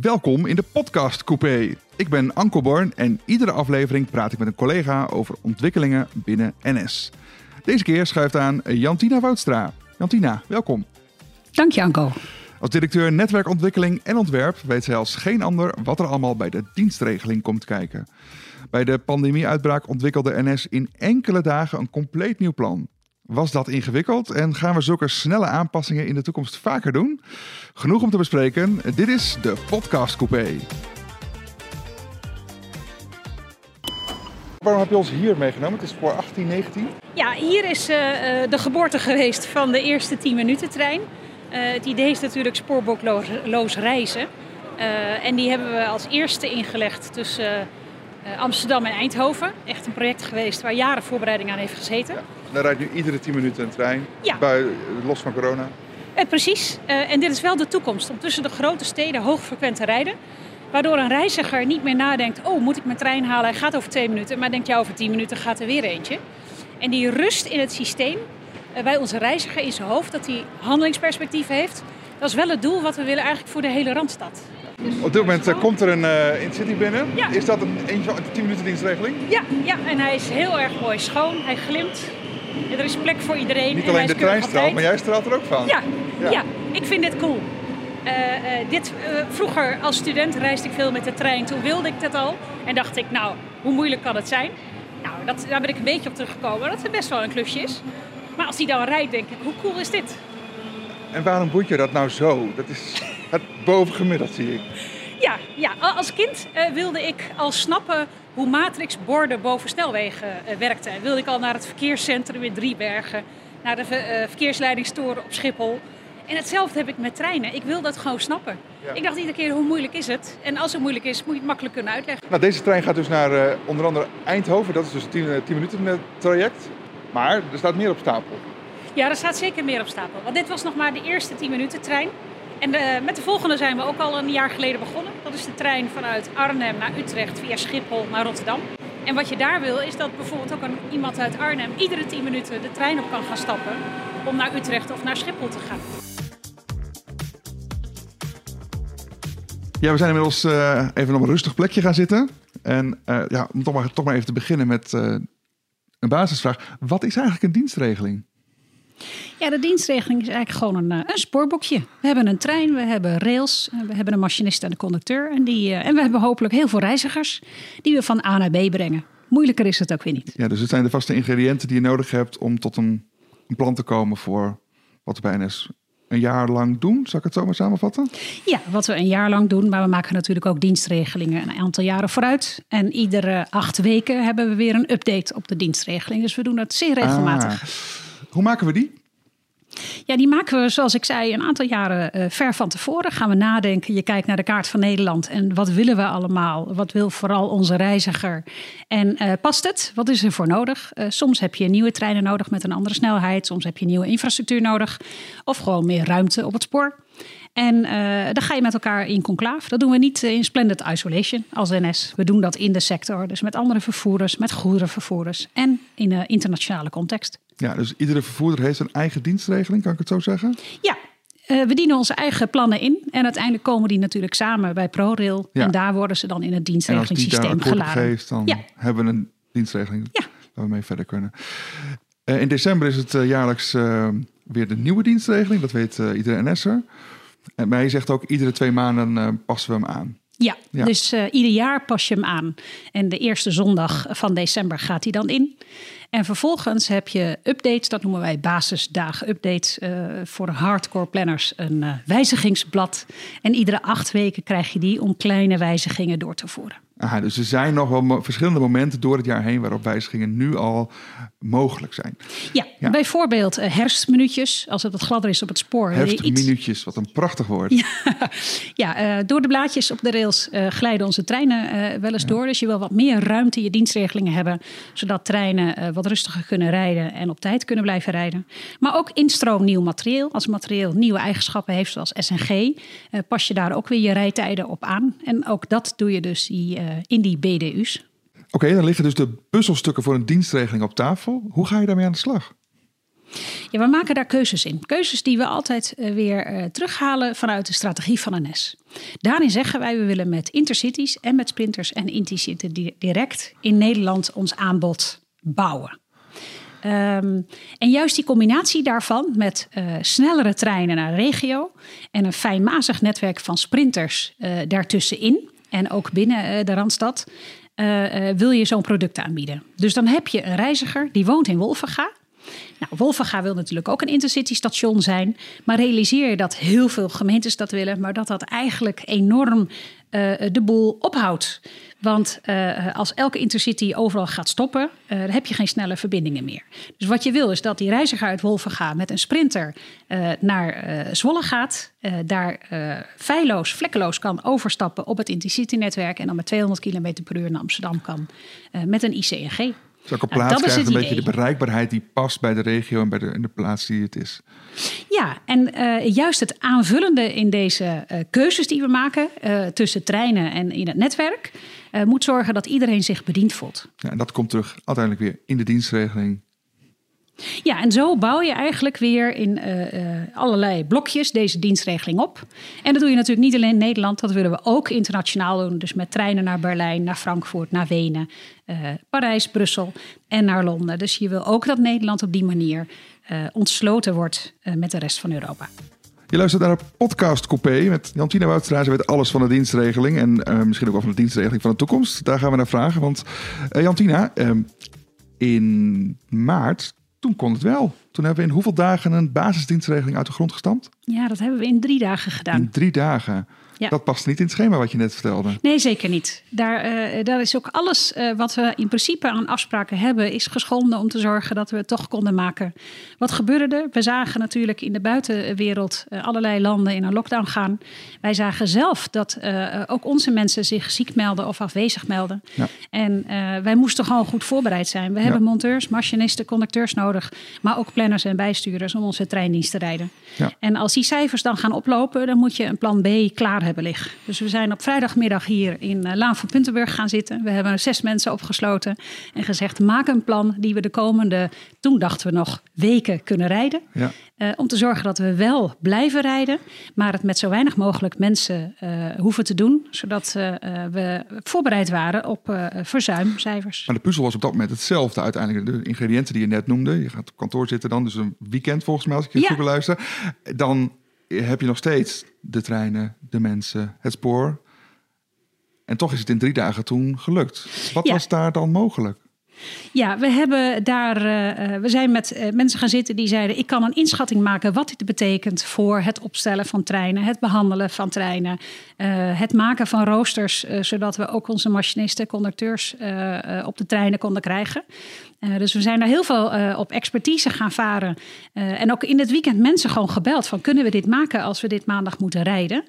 Welkom in de podcast Coupé. Ik ben Anko Born en iedere aflevering praat ik met een collega over ontwikkelingen binnen NS. Deze keer schuift aan Jantina Woudstra. Jantina, welkom. Dank je, Anko. Als directeur netwerkontwikkeling en ontwerp weet zij als geen ander wat er allemaal bij de dienstregeling komt kijken. Bij de pandemieuitbraak ontwikkelde NS in enkele dagen een compleet nieuw plan. Was dat ingewikkeld en gaan we zulke snelle aanpassingen in de toekomst vaker doen? Genoeg om te bespreken. Dit is de Podcast Coupé. Waarom heb je ons hier meegenomen? Het is voor 1819. Ja, hier is uh, de geboorte geweest van de eerste 10 minuten trein. Uh, het idee is natuurlijk spoorboekloos reizen. En die hebben we als eerste ingelegd tussen Amsterdam en Eindhoven. Echt een project geweest waar jaren voorbereiding aan heeft gezeten. Er rijdt nu iedere 10 minuten een trein, ja. los van corona. Eh, precies. Uh, en dit is wel de toekomst. Om tussen de grote steden hoogfrequent te rijden. Waardoor een reiziger niet meer nadenkt... oh, moet ik mijn trein halen? Hij gaat over twee minuten. Maar denkt, ja, over tien minuten gaat er weer eentje. En die rust in het systeem... Uh, bij onze reiziger in zijn hoofd... dat hij handelingsperspectief heeft... dat is wel het doel wat we willen eigenlijk voor de hele Randstad. Op dit moment uh, komt er een uh, Intercity binnen. Ja. Is dat een eentje de 10 minuten dienstregeling? Ja, ja, en hij is heel erg mooi schoon. Hij glimt. Er is plek voor iedereen. Niet alleen de trein straalt, maar jij straalt er ook van. Ja, ja. ja ik vind dit cool. Uh, uh, dit, uh, vroeger als student reisde ik veel met de trein. Toen wilde ik dat al. En dacht ik, nou, hoe moeilijk kan het zijn? Nou, dat, daar ben ik een beetje op teruggekomen. Dat het best wel een klusje is. Maar als die dan rijdt, denk ik, hoe cool is dit? En waarom boeit je dat nou zo? Dat is het bovengemiddeld, zie ik. Ja, ja, als kind wilde ik al snappen hoe matrixborden boven snelwegen uh, werkten. Wilde ik al naar het verkeerscentrum in Driebergen, naar de uh, verkeersleidingstoren op Schiphol. En hetzelfde heb ik met treinen. Ik wil dat gewoon snappen. Ja. Ik dacht iedere keer, hoe moeilijk is het? En als het moeilijk is, moet je het makkelijk kunnen uitleggen. Nou, deze trein gaat dus naar uh, onder andere Eindhoven. Dat is dus een 10 minuten traject. Maar er staat meer op stapel. Ja, er staat zeker meer op stapel. Want dit was nog maar de eerste 10 minuten trein. En met de volgende zijn we ook al een jaar geleden begonnen. Dat is de trein vanuit Arnhem naar Utrecht via Schiphol naar Rotterdam. En wat je daar wil, is dat bijvoorbeeld ook een, iemand uit Arnhem iedere 10 minuten de trein op kan gaan stappen om naar Utrecht of naar Schiphol te gaan. Ja, we zijn inmiddels uh, even op een rustig plekje gaan zitten. En uh, ja, om toch maar, toch maar even te beginnen met uh, een basisvraag. Wat is eigenlijk een dienstregeling? Ja, de dienstregeling is eigenlijk gewoon een, een spoorboekje. We hebben een trein, we hebben rails, we hebben een machinist en een conducteur. En, die, en we hebben hopelijk heel veel reizigers die we van A naar B brengen. Moeilijker is het ook weer niet. Ja, dus het zijn de vaste ingrediënten die je nodig hebt om tot een, een plan te komen voor wat we bij NS een jaar lang doen. Zal ik het zo maar samenvatten? Ja, wat we een jaar lang doen. Maar we maken natuurlijk ook dienstregelingen een aantal jaren vooruit. En iedere acht weken hebben we weer een update op de dienstregeling. Dus we doen dat zeer regelmatig. Ah. Hoe maken we die? Ja, die maken we, zoals ik zei, een aantal jaren uh, ver van tevoren. Gaan we nadenken. Je kijkt naar de kaart van Nederland. En wat willen we allemaal? Wat wil vooral onze reiziger? En uh, past het? Wat is er voor nodig? Uh, soms heb je nieuwe treinen nodig met een andere snelheid. Soms heb je nieuwe infrastructuur nodig. Of gewoon meer ruimte op het spoor. En uh, dan ga je met elkaar in conclave. Dat doen we niet in splendid isolation als NS. We doen dat in de sector. Dus met andere vervoerders, met goederenvervoerders. En in een internationale context. Ja, dus iedere vervoerder heeft een eigen dienstregeling, kan ik het zo zeggen? Ja, uh, we dienen onze eigen plannen in. En uiteindelijk komen die natuurlijk samen bij ProRail. Ja. En daar worden ze dan in het dienstregelingssysteem geladen. Geeft, dan ja. hebben we een dienstregeling ja. waar we mee verder kunnen. Uh, in december is het uh, jaarlijks weer de nieuwe dienstregeling. Dat weet iedere NS'er. En maar je zegt ook, iedere twee maanden passen we hem aan. Ja, ja. dus uh, ieder jaar pas je hem aan. En de eerste zondag van december gaat hij dan in. En vervolgens heb je updates, dat noemen wij basisdagen updates. Uh, voor hardcore planners een uh, wijzigingsblad. En iedere acht weken krijg je die om kleine wijzigingen door te voeren. Aha, dus er zijn nog wel verschillende momenten door het jaar heen waarop wijzigingen nu al mogelijk zijn. Ja, ja. bijvoorbeeld uh, herfstminuutjes, als het wat gladder is op het spoor. Herfstminuutjes, iets... wat een prachtig woord. Ja, ja uh, door de blaadjes op de rails uh, glijden onze treinen wel eens ja. door. Dus je wil wat meer ruimte in je dienstregelingen hebben, zodat treinen wat rustiger kunnen rijden en op tijd kunnen blijven rijden. Maar ook instroom nieuw materieel. Als materieel nieuwe eigenschappen heeft, zoals SNG, pas je daar ook weer je rijtijden op aan. En ook dat doe je dus die in die BDU's. Oké, okay, dan liggen dus de puzzelstukken voor een dienstregeling op tafel. Hoe ga je daarmee aan de slag? Ja, we maken daar keuzes in. Keuzes die we altijd uh, weer uh, terughalen vanuit de strategie van NS. Daarin zeggen wij, we willen met intercities en met sprinters en intercity direct in Nederland ons aanbod bouwen. Um, en juist die combinatie daarvan met uh, snellere treinen naar regio en een fijnmazig netwerk van sprinters uh, daartussenin en ook binnen uh, de Randstad, wil je zo'n product aanbieden. Dus dan heb je een reiziger die woont in Wolvenga. Nou, Wolvenga wil natuurlijk ook een intercity station zijn. Maar realiseer je dat heel veel gemeentes dat willen, maar dat dat eigenlijk enorm de boel ophoudt. Want uh, als elke intercity overal gaat stoppen, uh, dan heb je geen snelle verbindingen meer. Dus wat je wil is dat die reiziger uit Wolvenga met een sprinter naar Zwolle gaat. daar feilloos, vlekkeloos kan overstappen op het intercity-netwerk. En dan met 200 km per uur naar Amsterdam kan met een ICNG. Dus op plaats nou, krijgt een beetje de bereikbaarheid die past bij de regio en bij de, in de plaats die het is. Ja, en uh, juist het aanvullende in deze uh, keuzes die we maken uh, tussen treinen en in het netwerk, moet zorgen dat iedereen zich bediend voelt. Ja, en dat komt terug uiteindelijk weer in de dienstregeling ja, en zo bouw je eigenlijk weer in uh, uh, allerlei blokjes deze dienstregeling op. En dat doe je natuurlijk niet alleen in Nederland, dat willen we ook internationaal doen. Dus met treinen naar Berlijn, naar Frankfurt, naar Wenen, uh, Parijs, Brussel en naar Londen. Dus je wil ook dat Nederland op die manier ontsloten wordt met de rest van Europa. Je luistert naar een podcast Coupé met Jantina Woudstra. Ze weet alles van de dienstregeling en misschien ook wel van de dienstregeling van de toekomst. Daar gaan we naar vragen. Want Jantina, in maart toen kon het wel. Toen hebben we in hoeveel dagen een basisdienstregeling uit de grond gestampt? Ja, dat hebben we in drie dagen gedaan. In drie dagen. Ja. Dat past niet in het schema wat je net vertelde. Nee, zeker niet. Daar, uh, daar is ook alles uh, wat we in principe aan afspraken hebben, is geschonden om te zorgen dat we het toch konden maken. Wat gebeurde er? We zagen natuurlijk in de buitenwereld uh, allerlei landen in een lockdown gaan. Wij zagen zelf dat ook onze mensen zich ziek melden of afwezig melden. Ja. En wij moesten gewoon goed voorbereid zijn. We ja. hebben monteurs, machinisten, conducteurs nodig, maar ook planners en bijstuurders om onze treindienst te rijden. Ja. En als die cijfers dan gaan oplopen, dan moet je een plan B klaar hebben hebben liggen. Dus we zijn op vrijdagmiddag hier in uh, Laan van Puntenburg gaan zitten. We hebben zes mensen opgesloten en gezegd: maak een plan die we de komende, toen dachten we nog, weken kunnen rijden. Ja. Uh, om te zorgen dat we wel blijven rijden, maar het met zo weinig mogelijk mensen uh, hoeven te doen, zodat we voorbereid waren op verzuimcijfers. Maar de puzzel was op dat moment hetzelfde uiteindelijk. De ingrediënten die je net noemde, je gaat op kantoor zitten dan, dus een weekend volgens mij als ik je ja. goed beluister. Dan heb je nog steeds de treinen, de mensen, het spoor. En toch is het in drie dagen toen gelukt. Wat was daar dan mogelijk? Ja, we hebben daar. Uh, we zijn met uh, mensen gaan zitten die zeiden: ik kan een inschatting maken wat dit betekent voor het opstellen van treinen, het behandelen van treinen, het maken van roosters, zodat we ook onze machinisten, conducteurs op de treinen konden krijgen. dus we zijn daar heel veel op expertise gaan varen. en ook in het weekend mensen gewoon gebeld van kunnen we dit maken als we dit maandag moeten rijden.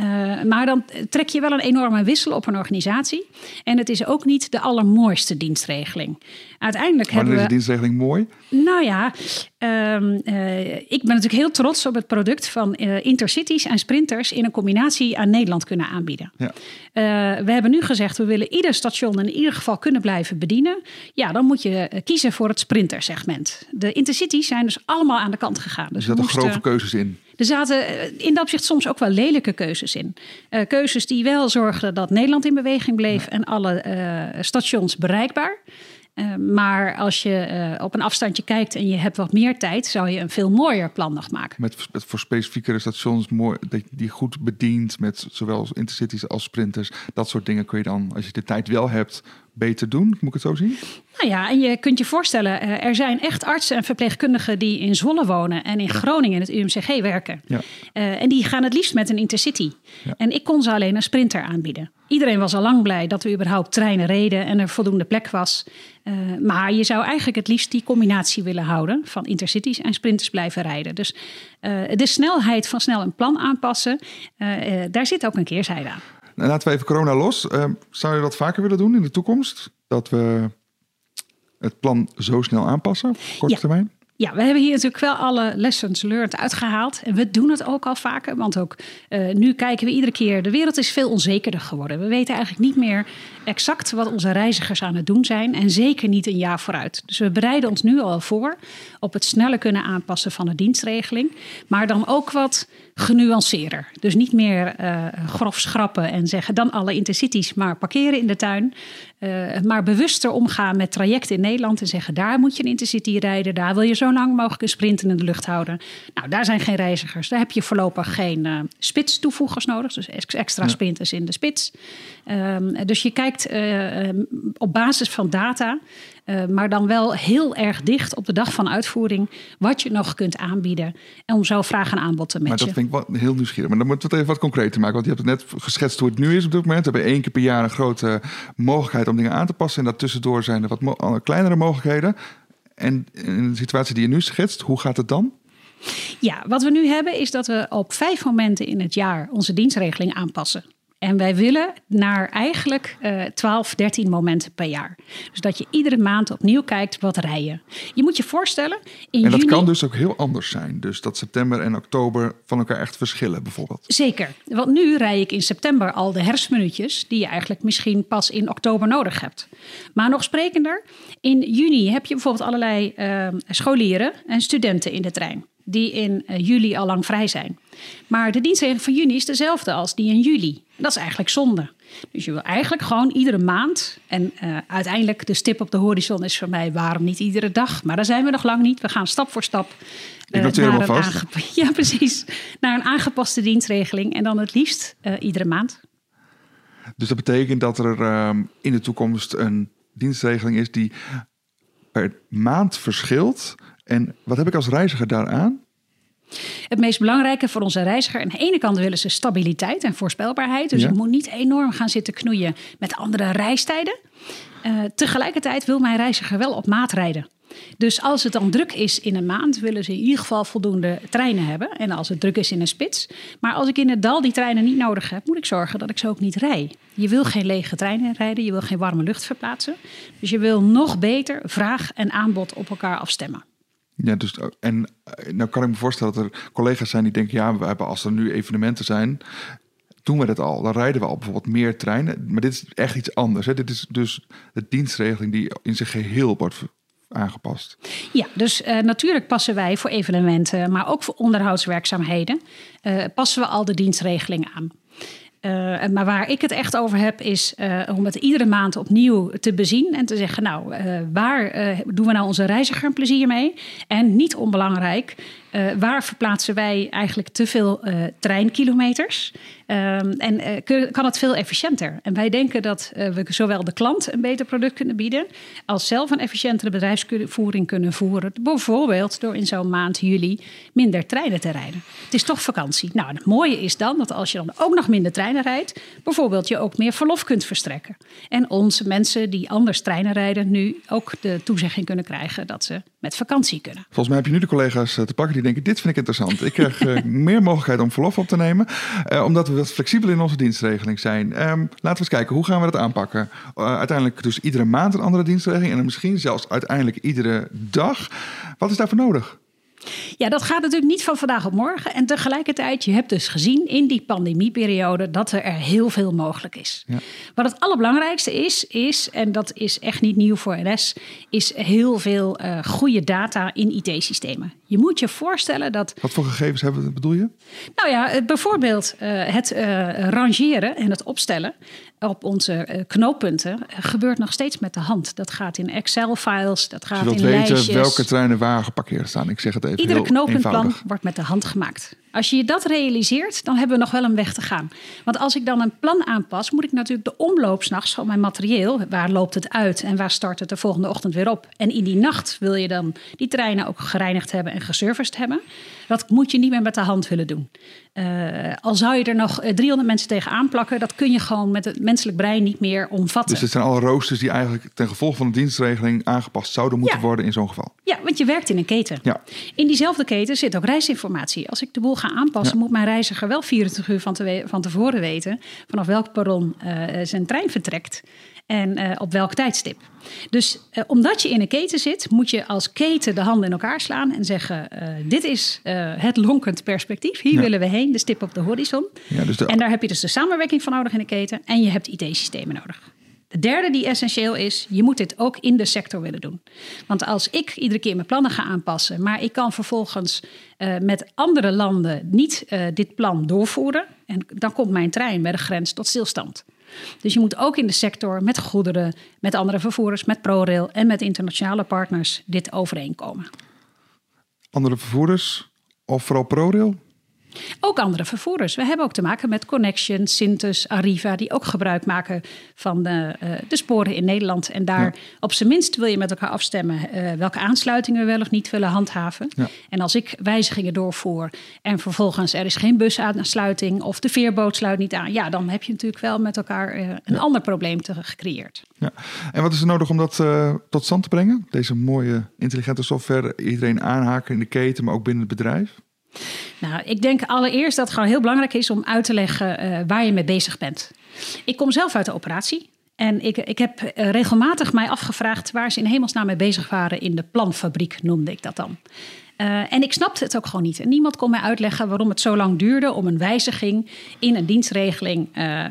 Uh, maar dan trek je wel een enorme wissel op een organisatie. En het is ook niet de allermooiste dienstregeling. Uiteindelijk maar hebben is de dienstregeling mooi? Nou ja, um, uh, ik ben natuurlijk heel trots op het product van uh, intercities en sprinters in een combinatie aan Nederland kunnen aanbieden. Ja. we hebben nu gezegd, we willen ieder station in ieder geval kunnen blijven bedienen. Ja, dan moet je kiezen voor het sprintersegment. De intercities zijn dus allemaal aan de kant gegaan. Dus er zaten grove keuzes in. Er zaten in dat opzicht soms ook wel lelijke keuzes in. Uh, keuzes die wel zorgden dat Nederland in beweging bleef en alle uh, stations bereikbaar. Uh, maar als je op een afstandje kijkt en je hebt wat meer tijd, zou je een veel mooier plan nog maken. Met, met voor specifiekere stations mooi, die goed bedient met zowel intercities als sprinters. Dat soort dingen kun je dan, als je de tijd wel hebt, beter doen? Moet ik het zo zien? Nou ja, en je kunt je voorstellen, eh, er zijn echt artsen en verpleegkundigen die in Zwolle wonen en in Groningen in het UMCG werken. Ja. Uh, en die gaan het liefst met een intercity. Ja. En ik kon ze alleen een sprinter aanbieden. Iedereen was al lang blij dat we überhaupt treinen reden en er voldoende plek was. Uh, maar je zou eigenlijk het liefst die combinatie willen houden van intercities en sprinters blijven rijden. Dus de snelheid van snel een plan aanpassen, daar zit ook een keerzijde aan. Nou, laten we even corona los. Uh, zou je dat vaker willen doen in de toekomst? Dat we het plan zo snel aanpassen, op korte termijn? Ja, we hebben hier natuurlijk wel alle lessons learned uitgehaald. En we doen het ook al vaker. Want ook uh, nu kijken we iedere keer. De wereld is veel onzekerder geworden. We weten eigenlijk niet meer exact wat onze reizigers aan het doen zijn. En zeker niet een jaar vooruit. Dus we bereiden ons nu al voor op het sneller kunnen aanpassen van de dienstregeling. Maar dan ook wat genuanceerder. Dus niet meer uh, grof schrappen en zeggen dan alle intercities maar parkeren in de tuin. Uh, maar bewuster omgaan met trajecten in Nederland en zeggen daar moet je een intercity rijden, daar wil je zo lang mogelijk een in de lucht houden. Nou, daar zijn geen reizigers. Daar heb je voorlopig geen uh, spits toevoegers nodig, dus extra ja. sprinters in de spits. Um, dus je kijkt op basis van data uh, maar dan wel heel erg dicht op de dag van uitvoering wat je nog kunt aanbieden. En om zo vraag en aanbod te matchen. Maar dat vind ik wel heel nieuwsgierig. Maar dan moeten we het even wat concreter maken. Want je hebt het net geschetst hoe het nu is op dit moment. We hebben één keer per jaar een grote mogelijkheid om dingen aan te passen. En daartussendoor zijn er wat mo kleinere mogelijkheden. En in de situatie die je nu schetst, hoe gaat het dan? Ja, wat we nu hebben is dat we op vijf momenten in het jaar onze dienstregeling aanpassen. En wij willen naar eigenlijk uh, 12, 13 momenten per jaar. Dus dat je iedere maand opnieuw kijkt wat rijden. Je moet je voorstellen. In en dat kan dus ook heel anders zijn. Dus dat september en oktober van elkaar echt verschillen, bijvoorbeeld. Zeker. Want nu rij ik in september al de herfstminuutjes. die je eigenlijk misschien pas in oktober nodig hebt. Maar nog sprekender, in juni heb je bijvoorbeeld allerlei uh, scholieren en studenten in de trein die in uh, juli al lang vrij zijn. Maar de dienstregeling van juni is dezelfde als die in juli. Dat is eigenlijk zonde. Dus je wil eigenlijk gewoon iedere maand. En uh, uiteindelijk de stip op de horizon is voor mij waarom niet iedere dag. Maar daar zijn we nog lang niet. We gaan stap voor stap. Uh, Ik naar, een vast. ja, precies, naar een aangepaste dienstregeling. En dan het liefst iedere maand. Dus dat betekent dat er ehm, in de toekomst een dienstregeling is die per maand verschilt en wat heb ik als reiziger daaraan? Het meest belangrijke voor onze reiziger, aan de ene kant willen ze stabiliteit en voorspelbaarheid. Dus ja. ik moet niet enorm gaan zitten knoeien met andere reistijden. Uh, tegelijkertijd wil mijn reiziger wel op maat rijden. Dus als het dan druk is in een maand, willen ze in ieder geval voldoende treinen hebben. En als het druk is in een spits. Maar als ik in het dal die treinen niet nodig heb, moet ik zorgen dat ik ze ook niet rij. Je wil geen lege treinen rijden, je wil geen warme lucht verplaatsen. Dus je wil nog beter vraag en aanbod op elkaar afstemmen. Ja, dus, en eh, nou kan ik me voorstellen dat er collega's zijn die denken: ja, we hebben als er nu evenementen zijn, doen we dat al. Dan rijden we al bijvoorbeeld meer treinen. Maar dit is echt iets anders. Hè? Dit is dus de dienstregeling die in zijn geheel wordt aangepast. Ja, dus uh, natuurlijk passen wij voor evenementen, maar ook voor onderhoudswerkzaamheden, passen we al de dienstregeling aan. Uh, maar waar ik het echt over heb, is uh, om het iedere maand opnieuw te bezien en te zeggen: Nou, uh, waar doen we nou onze reiziger een plezier mee? En niet onbelangrijk, uh, waar verplaatsen wij eigenlijk te veel uh, treinkilometers? Um, en uh, kan het veel efficiënter? En wij denken dat we zowel de klant een beter product kunnen bieden, als zelf een efficiëntere bedrijfsvoering kunnen voeren. Bijvoorbeeld door in zo'n maand juli minder treinen te rijden. Het is toch vakantie. Nou, het mooie is dan dat als je dan ook nog minder treinen rijdt, bijvoorbeeld je ook meer verlof kunt verstrekken. En onze mensen die anders treinen rijden, nu ook de toezegging kunnen krijgen dat ze met vakantie kunnen. Volgens mij heb je nu de collega's te pakken die denken: dit vind ik interessant. Ik krijg uh, meer mogelijkheid om verlof op te nemen, uh, omdat we wat flexibel in onze dienstregeling zijn. Um, laten we eens kijken, hoe gaan we dat aanpakken? Uh, uiteindelijk dus iedere maand een andere dienstregeling en misschien zelfs uiteindelijk iedere dag. Wat is daarvoor nodig? Ja, dat gaat natuurlijk niet van vandaag op morgen. En tegelijkertijd, je hebt dus gezien in die pandemieperiode dat er heel veel mogelijk is. Ja. Wat het allerbelangrijkste is, is, en dat is echt niet nieuw voor NS, is heel veel uh, goede data in IT-systemen. Je moet je voorstellen dat. Wat voor gegevens hebben we, bedoel je? Nou ja, bijvoorbeeld uh, het uh, rangeren en het opstellen op onze knooppunten gebeurt nog steeds met de hand. Dat gaat in Excel-files, dat gaat in lijstjes. Je wilt weten welke treinen waar geparkeerd staan. Ik zeg het even Iedere knooppuntplan wordt met de hand gemaakt. Als je je dat realiseert, dan hebben we nog wel een weg te gaan. Want als ik dan een plan aanpas, moet ik natuurlijk de omloop s'nachts van mijn materieel. Waar loopt het uit en waar start het de volgende ochtend weer op? En in die nacht wil je dan die treinen ook gereinigd hebben en geserviced hebben. Dat moet je niet meer met de hand willen doen. Uh, al zou je er nog 300 mensen tegen aanplakken, dat kun je gewoon met het menselijk brein niet meer omvatten. Dus het zijn alle roosters die eigenlijk ten gevolge van de dienstregeling aangepast zouden moeten ja. worden in zo'n geval. Ja, want je werkt in een keten. Ja. In diezelfde keten zit ook reisinformatie. Als ik de boel gaan aanpassen, moet mijn reiziger wel 24 uur van, te van tevoren weten vanaf welk perron uh, zijn trein vertrekt en uh, op welk tijdstip. Dus uh, omdat je in een keten zit, moet je als keten de handen in elkaar slaan en zeggen: Dit is het lonkend perspectief, hier willen we heen, de stip op de horizon. Ja, dus de... En daar heb je dus de samenwerking van nodig in de keten en je hebt IT-systemen nodig. De derde die essentieel is, je moet dit ook in de sector willen doen. Want als ik iedere keer mijn plannen ga aanpassen, maar ik kan vervolgens uh, met andere landen niet uh, dit plan doorvoeren, en dan komt mijn trein bij de grens tot stilstand. Dus je moet ook in de sector met goederen, met andere vervoerders, met ProRail en met internationale partners dit overeenkomen. Andere vervoerders of vooral ProRail? Ook andere vervoerders. We hebben ook te maken met Connection, Sintus, Arriva, die ook gebruik maken van de, uh, de sporen in Nederland. En daar op zijn minst wil je met elkaar afstemmen uh, welke aansluitingen we wel of niet willen handhaven. Ja. En als ik wijzigingen doorvoer en vervolgens er is geen busaansluiting of de veerboot sluit niet aan, ja, dan heb je natuurlijk wel met elkaar uh, een ja. ander probleem te gecreëerd. Ja. En wat is er nodig om dat tot stand te brengen? Deze mooie intelligente software, iedereen aanhaken in de keten, maar ook binnen het bedrijf? Nou, ik denk allereerst dat het gewoon heel belangrijk is om uit te leggen uh, waar je mee bezig bent. Ik kom zelf uit de operatie. En ik, ik heb uh, regelmatig mij afgevraagd waar ze in hemelsnaam mee bezig waren in de planfabriek, noemde ik dat dan. Uh, en ik snapte het ook gewoon niet. En niemand kon mij uitleggen waarom het zo lang duurde om een wijziging in een dienstregeling uh,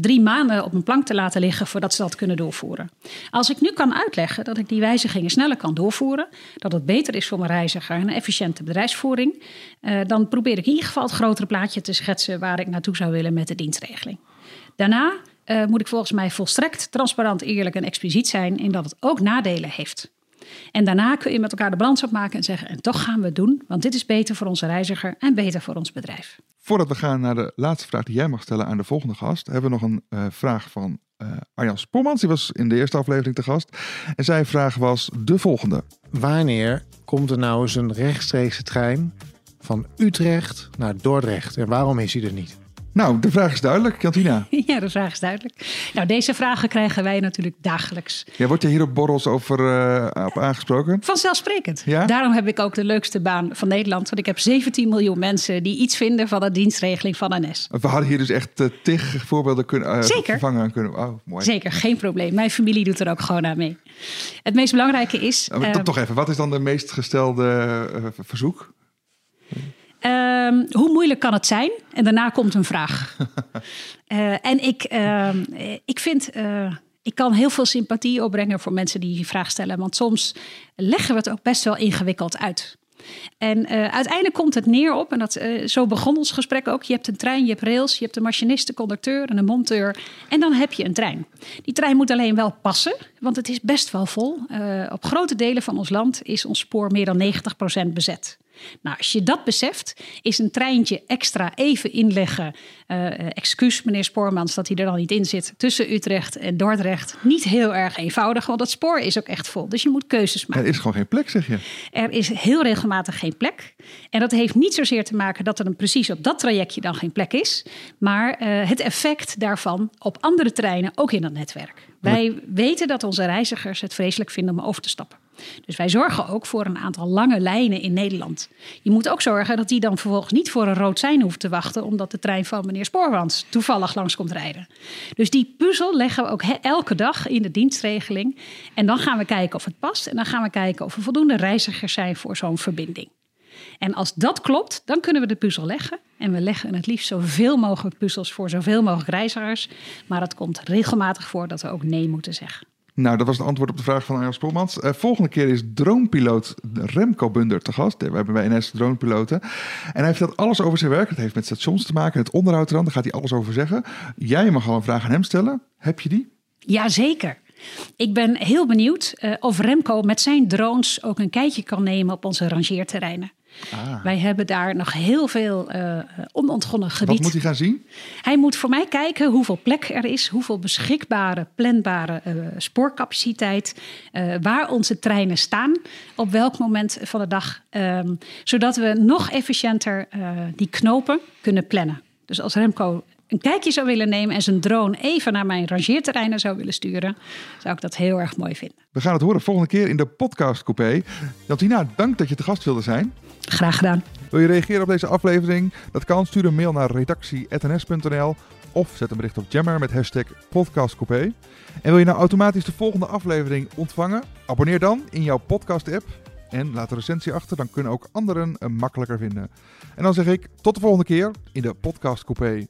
drie maanden op een plank te laten liggen voordat ze dat kunnen doorvoeren. Als ik nu kan uitleggen dat ik die wijzigingen sneller kan doorvoeren, dat het beter is voor mijn reiziger en een efficiënte bedrijfsvoering, uh, dan probeer ik in ieder geval het grotere plaatje te schetsen waar ik naartoe zou willen met de dienstregeling. Daarna moet ik volgens mij volstrekt transparant, eerlijk en expliciet zijn in dat het ook nadelen heeft. En daarna kun je met elkaar de balans opmaken en zeggen: en toch gaan we het doen, want dit is beter voor onze reiziger en beter voor ons bedrijf. Voordat we gaan naar de laatste vraag die jij mag stellen aan de volgende gast, hebben we nog een uh, vraag van uh, Arjan Spormans. Die was in de eerste aflevering te gast. En zijn vraag was de volgende: Wanneer komt er nou eens een rechtstreekse trein van Utrecht naar Dordrecht en waarom is hij er niet? Nou, de vraag is duidelijk, Jantina. Ja, de vraag is duidelijk. Nou, deze vragen krijgen wij natuurlijk dagelijks. Ja, wordt je hier op borrels over uh, op aangesproken? Vanzelfsprekend. Ja? Daarom heb ik ook de leukste baan van Nederland. Want ik heb 17 miljoen mensen die iets vinden van de dienstregeling van NS. We hadden hier dus echt uh, tig voorbeelden kunnen uh, Zeker. vervangen kunnen. Oh, mooi. Zeker, geen probleem. Mijn familie doet er ook gewoon aan mee. Het meest belangrijke is... Uh, toch even, wat is dan de meest gestelde verzoek? Um, hoe moeilijk kan het zijn? En daarna komt een vraag. uh, en ik, uh, ik vind. Uh, ik kan heel veel sympathie opbrengen voor mensen die die vraag stellen. Want soms leggen we het ook best wel ingewikkeld uit. En uiteindelijk komt het neer op, en dat, zo begon ons gesprek ook. Je hebt een trein, je hebt rails, je hebt een machinist, een conducteur en een monteur. En dan heb je een trein. Die trein moet alleen wel passen, want het is best wel vol. op grote delen van ons land is ons spoor meer dan 90% bezet. Nou, als je dat beseft, is een treintje extra even inleggen. Uh, excuus, meneer Spoormans, dat hij er dan niet in zit. Tussen Utrecht en Dordrecht. Niet heel erg eenvoudig, want dat spoor is ook echt vol. Dus je moet keuzes maken. Er is gewoon geen plek, zeg je. Er is heel regelmatig geen plek. En dat heeft niet zozeer te maken dat er dan precies op dat trajectje dan geen plek is. Maar uh, het effect daarvan op andere treinen, ook in dat netwerk. Wij weten dat onze reizigers het vreselijk vinden om over te stappen. Dus wij zorgen ook voor een aantal lange lijnen in Nederland. Je moet ook zorgen dat die dan vervolgens niet voor een rood sein hoeft te wachten, omdat de trein van meneer Spoorwans toevallig langs komt rijden. Dus die puzzel leggen we ook elke dag in de dienstregeling. En dan gaan we kijken of het past. En dan gaan we kijken of er voldoende reizigers zijn voor zo'n verbinding. En als dat klopt, dan kunnen we de puzzel leggen. En we leggen het liefst zoveel mogelijk puzzels voor zoveel mogelijk reizigers. Maar het komt regelmatig voor dat we ook nee moeten zeggen. Nou, dat was het antwoord op de vraag van Arjan Spoormans. Uh, volgende keer is dronepiloot Remco Bunder te gast. We hebben bij NS dronepiloten. En hij vertelt alles over zijn werk. Het heeft met stations te maken, het onderhoud eraan. Daar gaat hij alles over zeggen. Jij mag al een vraag aan hem stellen. Heb je die? Jazeker. Ik ben heel benieuwd uh, of Remco met zijn drones ook een kijkje kan nemen op onze rangeerterreinen. Ah. Wij hebben daar nog heel veel uh, onontgonnen gebied. Wat moet hij gaan zien? Hij moet voor mij kijken hoeveel plek er is, hoeveel beschikbare, planbare uh, spoorcapaciteit, uh, waar onze treinen staan, op welk moment van de dag, um, zodat we nog efficiënter die knopen kunnen plannen. Dus als Remco een kijkje zou willen nemen en zijn drone even naar mijn rangeerterreinen zou willen sturen, zou ik dat heel erg mooi vinden. We gaan het horen volgende keer in de podcast coupé. Jantina, dank dat je te gast wilde zijn. Graag gedaan. Wil je reageren op deze aflevering? Dat kan. Stuur een mail naar redactie.ns.nl of zet een bericht op Jammer met hashtag podcastcoupé. En wil je nou automatisch de volgende aflevering ontvangen? Abonneer dan in jouw podcast-app en laat een recensie achter, dan kunnen ook anderen hem makkelijker vinden. En dan zeg ik tot de volgende keer in de Podcast Coupé.